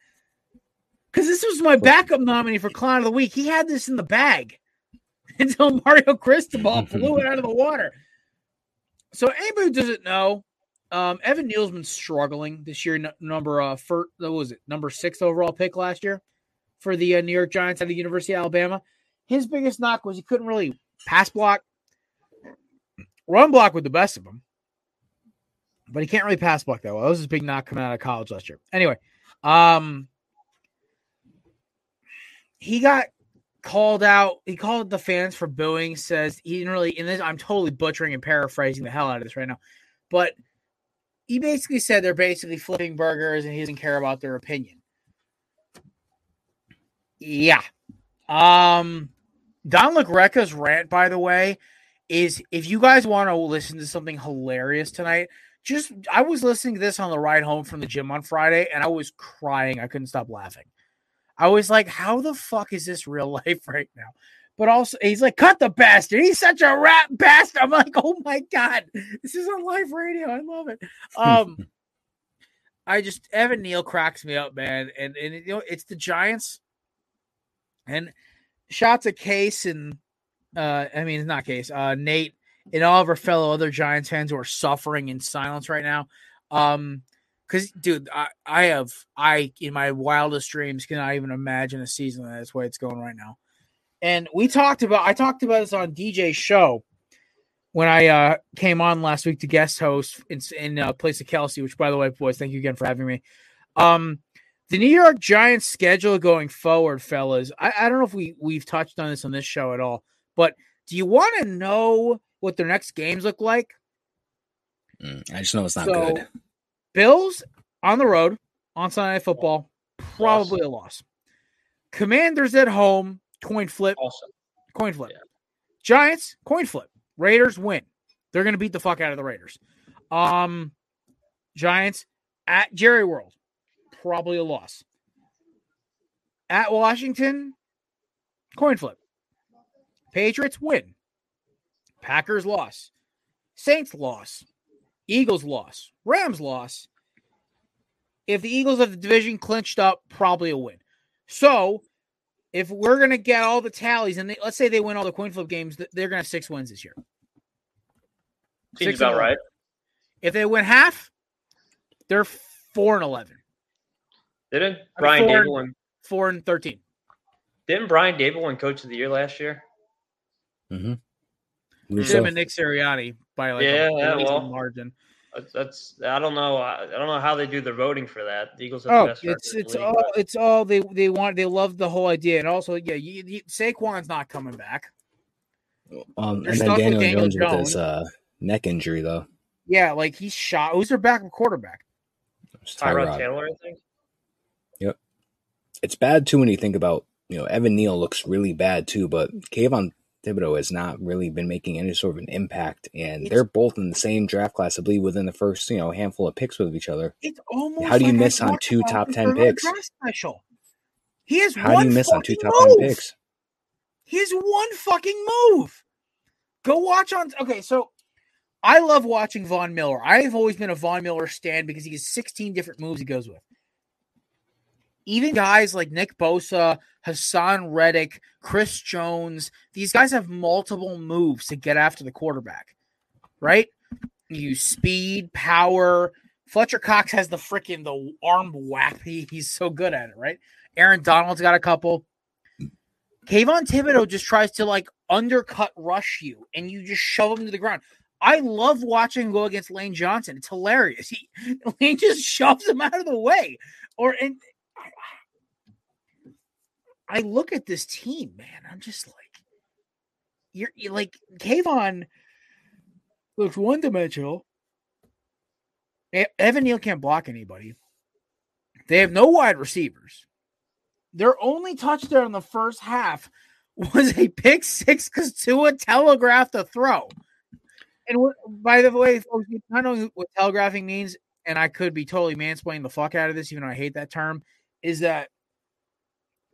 Because this was my backup nominee for Clown of the Week. He had this in the bag until Mario Cristobal blew it out of the water. So anybody who doesn't know, um, Evan Neal's been struggling this year. N- number uh, for what was it? Number six overall pick last year for the uh, New York Giants at the University of Alabama. His biggest knock was he couldn't really pass block, run block with the best of them, but he can't really pass block that well. That was his big knock coming out of college last year. Anyway, um, he got called out. He called the fans for booing. Says he didn't really. And this, I'm totally butchering and paraphrasing the hell out of this right now, but he basically said they're basically flipping burgers and he doesn't care about their opinion. Yeah. Um, Don LaGreca's rant, by the way, is if you guys want to listen to something hilarious tonight, just I was listening to this on the ride home from the gym on Friday and I was crying. I couldn't stop laughing. I was like, how the fuck is this real life right now? But also, he's like, cut the bastard. He's such a rat bastard. I'm like, oh my God, this is on live radio. I love it. Um, I just, Evan Neal cracks me up, man. And, and you know, it's the Giants. And shots at Case and, uh, I mean, it's not Case, uh, Nate and all of our fellow other Giants fans who are suffering in silence right now. Um, because dude, I, I have I in my wildest dreams cannot even imagine a season that's way it's going right now. And we talked about I talked about this on DJ's show when I uh, came on last week to guest host in, in uh, place of Kelsey, which by the way, boys, thank you again for having me. Um, the New York Giants schedule going forward, fellas. I, I don't know if we we've touched on this on this show at all, but do you want to know what their next games look like? Mm, I just know it's not So, good. Bills on the road on Sunday Night Football, probably a loss. Commanders at home, coin flip, Awesome. coin flip. Yeah. Giants, coin flip. Raiders win. They're going to beat the fuck out of the Raiders. Um, Giants at Jerry World, probably a loss. At Washington, coin flip. Patriots win. Packers loss. Saints loss. Eagles loss. Rams loss. If the Eagles of the division clinched up, probably a win. So, if we're gonna get all the tallies, and they, let's say they win all the coin flip games, they're gonna have six wins this year. Seems Six about right. If they win half, they're four and eleven. Didn't Brian four- Daboll? Four and thirteen. Didn't Brian Daboll win Coach of the Year last year? Mm-hmm. Him and Nick Sirianni by like Yeah, a yeah, well. margin. That's, that's I don't know. I, I don't know how they do the voting for that. The Eagles have the Oh, best record it's the it's league, all but- it's all they they want. They love the whole idea, and also yeah, you, you, Saquon's not coming back. Um, They're and then stuck with Daniel, Daniel Jones, with his uh, neck injury though. Yeah, like he's shot. Who's their backup quarterback? Tyrod Tyrod. Taylor, I think. Yep, it's bad too when you think about you know Evan Neal looks really bad too, but Kayvon Thibodeaux has not really been making any sort of an impact, and they're both in the same draft class, I believe, within the first you know handful of picks with each other. It's almost How do you like miss on two top 10 picks? Special. He has How one do you miss on two top ten picks? He has one fucking move. Go watch on. Okay, so I love watching Von Miller. I've always been a Von Miller stand because he has 16 different moves he goes with. Even guys like Nick Bosa, Haason Reddick, Chris Jones, these guys have multiple moves to get after the quarterback, right? You speed, power. Fletcher Cox has the freaking the arm whap. He, he's so good at it, right? Aaron Donald's got a couple. Kayvon Thibodeaux just tries to like undercut rush you and you just shove him to the ground. I love watching go against Lane Johnson. It's hilarious. He Lane just shoves him out of the way. Or and I, I look at this team, man. I'm just like you're, you're like Kayvon looks one dimensional. Evan Neal can't block anybody. They have no wide receivers. Their only touchdown in the first half was a pick six because Tua telegraphed a throw. And by the way, folks, not know what telegraphing means, and I could be totally mansplaining the fuck out of this, even though I hate that term, is that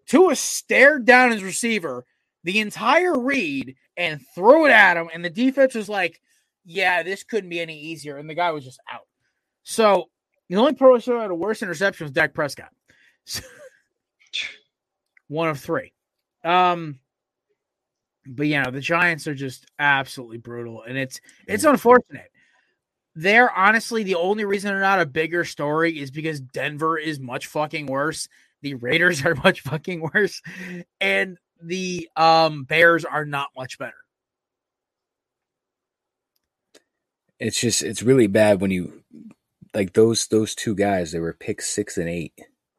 Tua stared down his receiver the entire read and threw it at him, and the defense was like, "Yeah, this couldn't be any easier," and the guy was just out. So The only pro who had a worse interception was Dak Prescott. One of three. Um, but yeah, the Giants are just absolutely brutal, and it's it's unfortunate. They're honestly the only reason they're not a bigger story is because Denver is much fucking worse. The Raiders are much fucking worse, and the um Bears are not much better. It's just it's really bad when you like those those two guys. They were picked six and eight.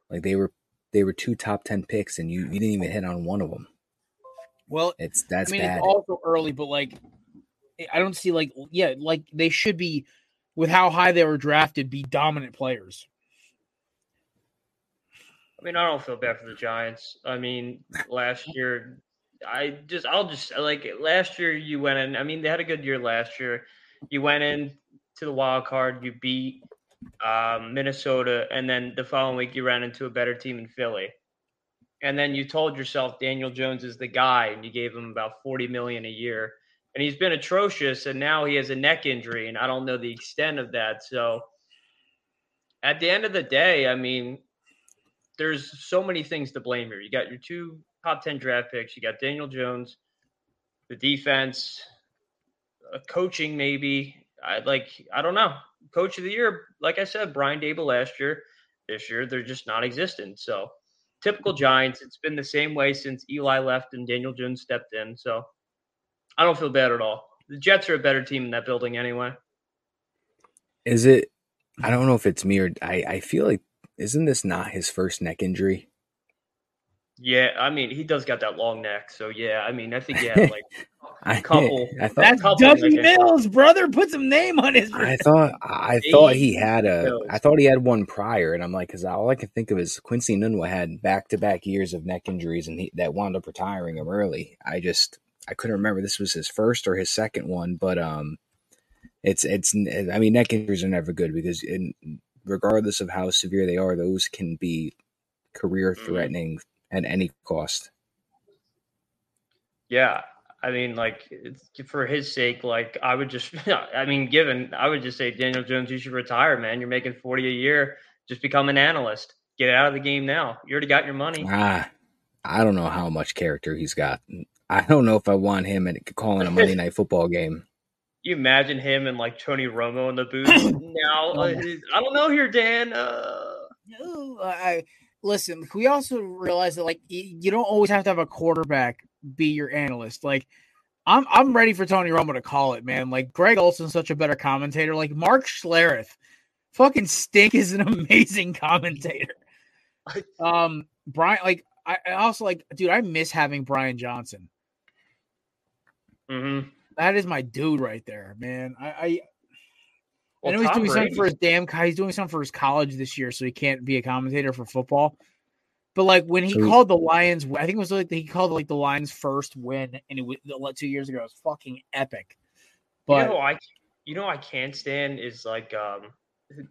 Like they were they were two top ten picks, and you you didn't even hit on one of them. Well, It's that's I mean, bad. it's also early, but like, I don't see like, yeah, like they should be with how high they were drafted, be dominant players. I mean, I don't feel bad for the Giants. I mean, last year, I just, I'll just like last year you went in. I mean, they had a good year last year. You went in to the wild card, you beat um, Minnesota, and then the following week you ran into a better team in Philly. And then you told yourself Daniel Jones is the guy, and you gave him about forty million a year. And he's been atrocious, and now he has a neck injury, and I don't know the extent of that. So, at the end of the day, I mean, there's so many things to blame here. You got your two top 10 draft picks, you got Daniel Jones, the defense, coaching maybe. I like I don't know. Coach of the year, like I said, Brian Daboll last year. This year they're just not existent. So, typical Giants, it's been the same way since Eli left and Daniel Jones stepped in. So, I don't feel bad at all. The Jets are a better team in that building anyway. Is it? I don't know if it's me or I. I feel like isn't this not his first neck injury? Yeah, I mean, he does got that long neck. So, yeah, I mean, I think he had like a couple. I thought. That's couple Dougie Mills, brother. Put some name on his. I thought I thought he had a I thought he had one prior, and I'm like, because all I can think of is Quincy Nunwa had back to back years of neck injuries, and he, that wound up retiring him early. I just I couldn't remember this was his first or his second one, but um, it's it's I mean neck injuries are never good because in, regardless of how severe they are, those can be career threatening at any cost. Yeah, I mean, like for his sake, like I would just, I mean, given I would just say Daniel Jones, you should retire, man. You're making forty a year. Just become an analyst. Get out of the game now. You already got your money. Ah, I don't know how much character he's got. I don't know if I want him at calling a Monday night football game. You imagine him and like Tony Romo in the booth. now, uh, I don't know here, Dan. Uh, No, I listen. We also realize that like you don't always have to have a quarterback be your analyst. Like I'm, I'm ready for Tony Romo to call it, man. Like Greg Olsen's such a better commentator. Like Mark Schlereth, fucking stink is an amazing commentator. Um, Brian, like I, I also like, dude, I miss having Brian Johnson. Mhm. That is my dude right there, man. I, I Well, I know he's Tom doing something for his damn. co- He's doing something for his college this year, so he can't be a commentator for football. But like when he So called the Lions, I think it was like he called like the Lions' first win, and it was like, two years ago. It was fucking epic. you But know, I, you know, I can't stand is like, um,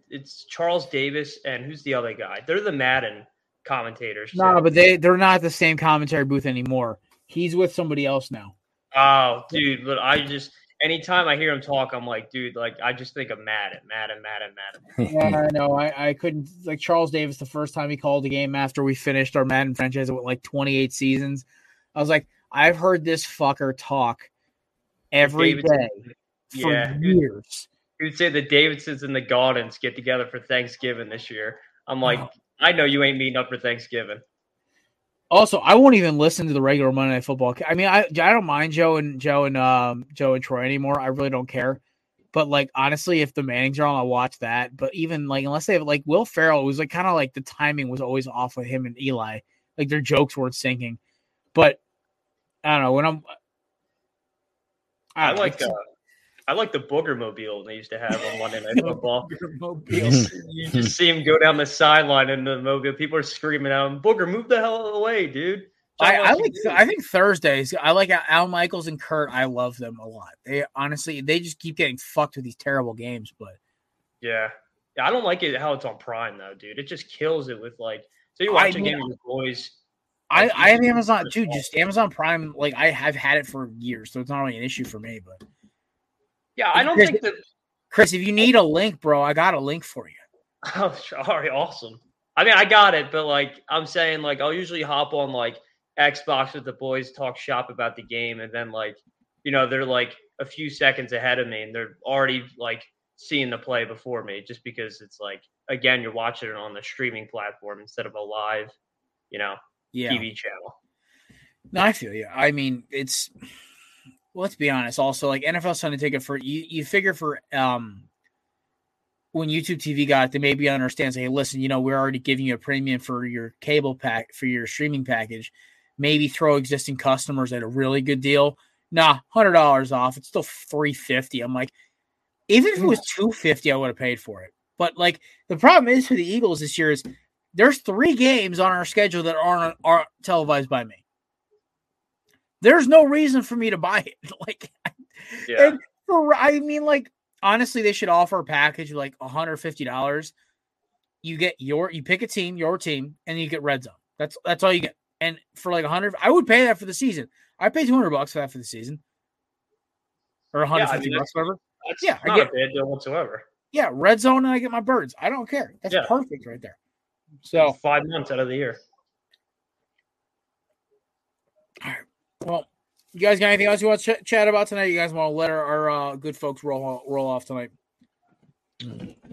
it's Charles Davis and who's the other guy? They're the Madden commentators. no, too. but they they're not at the same commentary booth anymore. He's with somebody else now. Oh, dude, but I just anytime I hear him talk, I'm like, dude, like I just think of Madden, Madden, Madden, Madden. Yeah, I know. I, I couldn't like Charles Davis the first time he called a game after we finished our Madden franchise with like 28 seasons. I was like, I've heard this fucker talk every day Davidson- for Yeah, years. You'd say the Davidsons and the Gaudens get together for Thanksgiving this year. I'm like. I know you ain't meeting up for Thanksgiving. Also, I won't even listen to the regular Monday Night Football. I mean, I I don't mind Joe and Joe and um Joe and Troy anymore. I really don't care. But like honestly, if the Mannings are on, I'll watch that. But even like unless they have like Will Ferrell, it was like kind of like the timing was always off with him and Eli. Like their jokes weren't sinking. But I don't know when I'm. I know, like uh, I like the Booger Mobile they used to have on Monday Night Football. Mobile. you just see him go down the sideline in the mobile. People are screaming out, him, "Booger, move the hell away, dude!" I, I like. do." I think Thursdays. I like Al Michaels and Kurt. I love them a lot. They honestly, they just keep getting fucked with these terrible games. But Yeah. Yeah, I don't like it how it's on Prime though, dude. It just kills it with like so you watch a mean, game with your boys. I, like, I have Amazon, too. Just Amazon Prime. Like I have had it for years, so it's not really an issue for me. But Yeah, I don't Chris- think that Chris, if you need a link, bro, I got a link for you. Oh, sorry, awesome. I mean, I got it, but like I'm saying, like I'll usually hop on like Xbox with the boys, talk shop about the game, and then like you know they're like a few seconds ahead of me, and they're already like seeing the play before me, just because it's like again you're watching it on the streaming platform instead of a live, you know, Yeah. TV channel. No, I feel you. I mean, it's well, let's be honest. Also, like NFL Sunday Ticket for you, you figure for um when YouTube TV got it, they maybe understands. Hey, listen, you know, we're already giving you a premium for your cable pack for your streaming package. Maybe throw existing customers at a really good deal. Nah, hundred dollars off. It's still three fifty. I'm like, even if it was two fifty, I would have paid for it. But like the problem is for the Eagles this year is there's three games on our schedule that aren't are televised by me there's no reason for me to buy it. Like, Yeah, and for I mean, like honestly, they should offer a package of like $150. You get your you pick a team, your team, and you get red zone. That's that's all you get. And for like hundred, I would pay that for the season. I pay 200 bucks for that for the season, or 150 mean, bucks, whatever. yeah, I get- a bad deal whatsoever. Yeah, red zone, and I get my birds. I don't care. That's Yeah. perfect right there. So, five months out of the year. Well, you guys got anything else you want to ch- chat about tonight? You guys want to let our, our uh, good folks roll roll off tonight?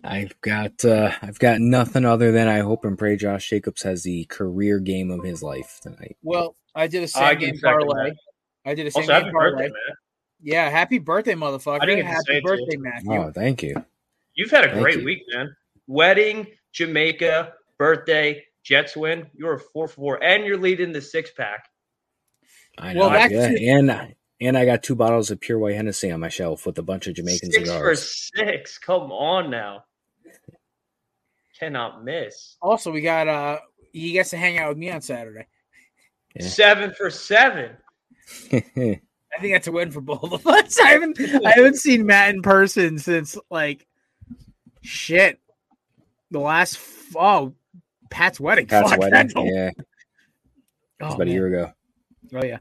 I've got uh, I've got nothing other than I hope and pray Josh Jacobs has the career game of his life tonight. Well, I did a I same can game parlay. I did a same Also, happy game birthday, parlay. man! Yeah, happy birthday, motherfucker! I didn't get to say happy it you. birthday, Matthew. Oh, thank you. You've had a Thank great you. week, man. Wedding, Jamaica, birthday, Jets win. You're a four four, and you're leading the six pack. I Well, know. that's yeah. just- and and I got two bottles of pure white Hennessy on my shelf with a bunch of Jamaican six for six. Come on now. Cannot miss. Also, we got uh, he gets to hang out with me on Saturday. Yeah. Seven for seven. I think that's a win for both of us. I haven't I haven't seen Matt in person since like shit. The last oh Pat's wedding. Pat's Fuck, wedding. that's a- Yeah, it oh, was about a year ago. Oh yeah.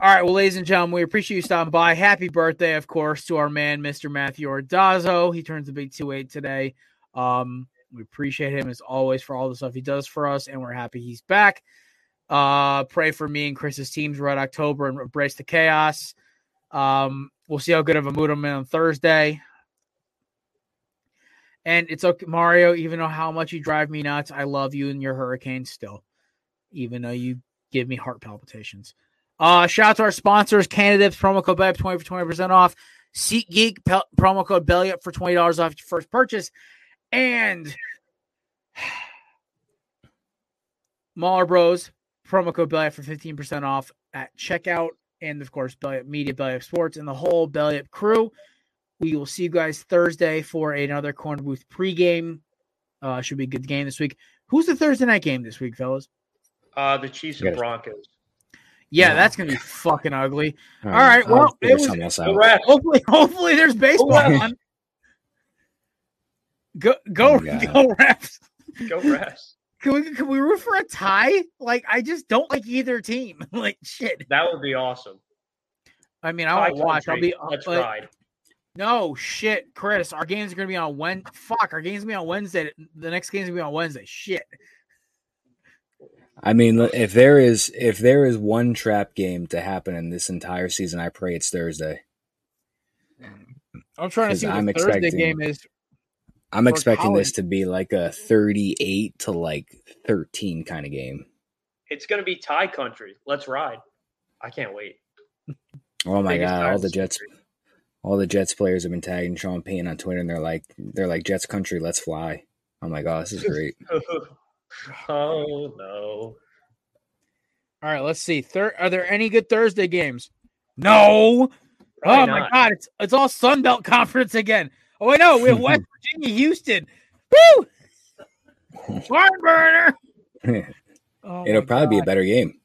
All right, well, ladies and gentlemen, we appreciate you stopping by. Happy birthday, of course, to our man, Mr. Matthew Ordazzo. He turns the big two eight today. Um, we appreciate him as always for all the stuff he does for us, and we're happy he's back. Uh, pray for me and Chris's teams right October and embrace the chaos. Um, we'll see how good of a mood I'm in on Thursday. And it's okay, Mario. Even though how much you drive me nuts, I love you and your hurricane still. Even though you give me heart palpitations. Uh, shout out to our sponsors, candidates, promo code BELLYUP 20 for 20% off. SeatGeek, pel- promo code BELLYUP for $20 off your first purchase. And Mahler Bros, promo code BELLYUP for 15% off at checkout. And of course, BELLYUP Media, BELLYUP Sports, and the whole BELLYUP crew. We will see you guys Thursday for another corner booth pregame. Uh, should be a good game this week. Who's the Thursday night game this week, fellas? Uh, the Chiefs and Broncos. Yeah, Yeah. that's gonna be fucking ugly. All right, well, I'll it was- else out. Hopefully, hopefully there's baseball Go on. Go go Oh, go refs. Go Rats. Can we can we root for a tie? Like I just don't like either team. like shit. That would be awesome. I mean, I won't High watch. I'll be Let's but- ride. No shit, Chris. Our games are gonna be on when. Fuck, our games gonna be on Wednesday. The next game's gonna be on Wednesday. Shit. I mean, if there is if there is one trap game to happen in this entire season, I pray it's Thursday. I'm trying to 'Cause see what I'm the Thursday expecting- game is. I'm For expecting this to be like a 38 to like 13 kind of game. It's going to be tie country. Let's ride. I can't wait. Oh my god, all the the Jets country. all the Jets players have been tagging Sean Payne on Twitter and they're like they're like Jets country, let's fly. I'm like, oh, this is great. oh no. All right, let's see. Thir- are there any good Thursday games? No. Probably oh my not. god, it's it's all Sun Belt Conference again. Oh wait, no, we have West Virginia, Houston. Woo! Barn burner. Oh It'll my probably be a better game.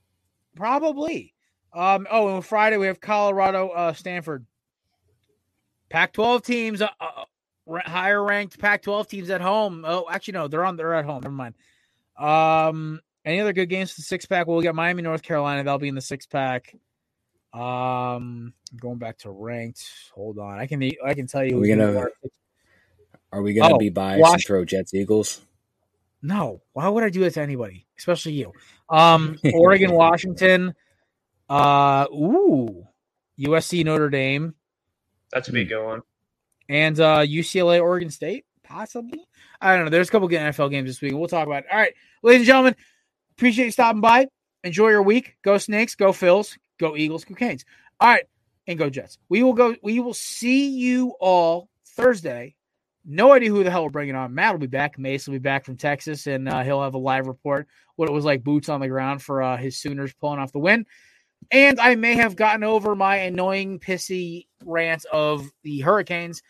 Probably. Um. Oh, and Friday we have Colorado, uh, Stanford. Pac-12 teams, uh, uh, higher ranked Pac-12 teams at home. Oh, actually, no, they're on. They're at home. Never mind. Um. Any other good games for the six pack? Well, we got Miami, North Carolina. That'll be in the six pack. Um. Going back to ranked. Hold on. I can. I can tell you. Are we who's gonna- gonna- Are we gonna Oh, be biased Wash- and throw Jets Eagles? No, why would I do that to anybody, especially you? Um, Oregon, Washington. Uh, ooh, USC, Notre Dame, That's a big good one. and uh, UCLA, Oregon State, possibly. I don't know. There's a couple good NFL games this week. We'll talk about it. All right, ladies and gentlemen, appreciate you stopping by. Enjoy your week. Go Snakes. Go Phils. Go Eagles. Go Canes. All right, and go Jets. We will go. We will see you all Thursday. No idea who the hell we're bringing on. Matt will be back. Mace will be back from Texas, and uh, he'll have a live report what it was like boots on the ground for uh, his Sooners pulling off the win. And I may have gotten over my annoying, pissy rant of the Hurricanes.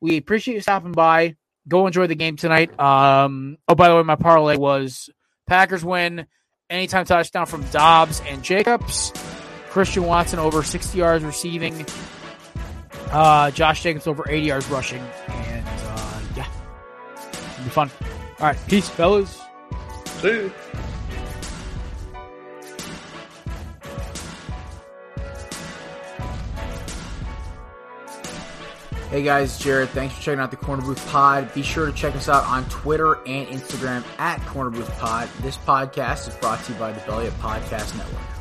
We appreciate you stopping by. Go enjoy the game tonight. Um, oh, by the way, my parlay was Packers win, anytime touchdown from Doubs and Jacobs. Christian Watson over 60 yards receiving. Uh, Josh Jacobs over 80 yards rushing. And uh, yeah, it'll be fun. All right, peace, fellas. See. Hey guys, Jared. Thanks for checking out the Corner Booth Pod. Be sure to check us out on Twitter and Instagram at Corner Booth Pod. This podcast is brought to you by the Belly Up Podcast Network.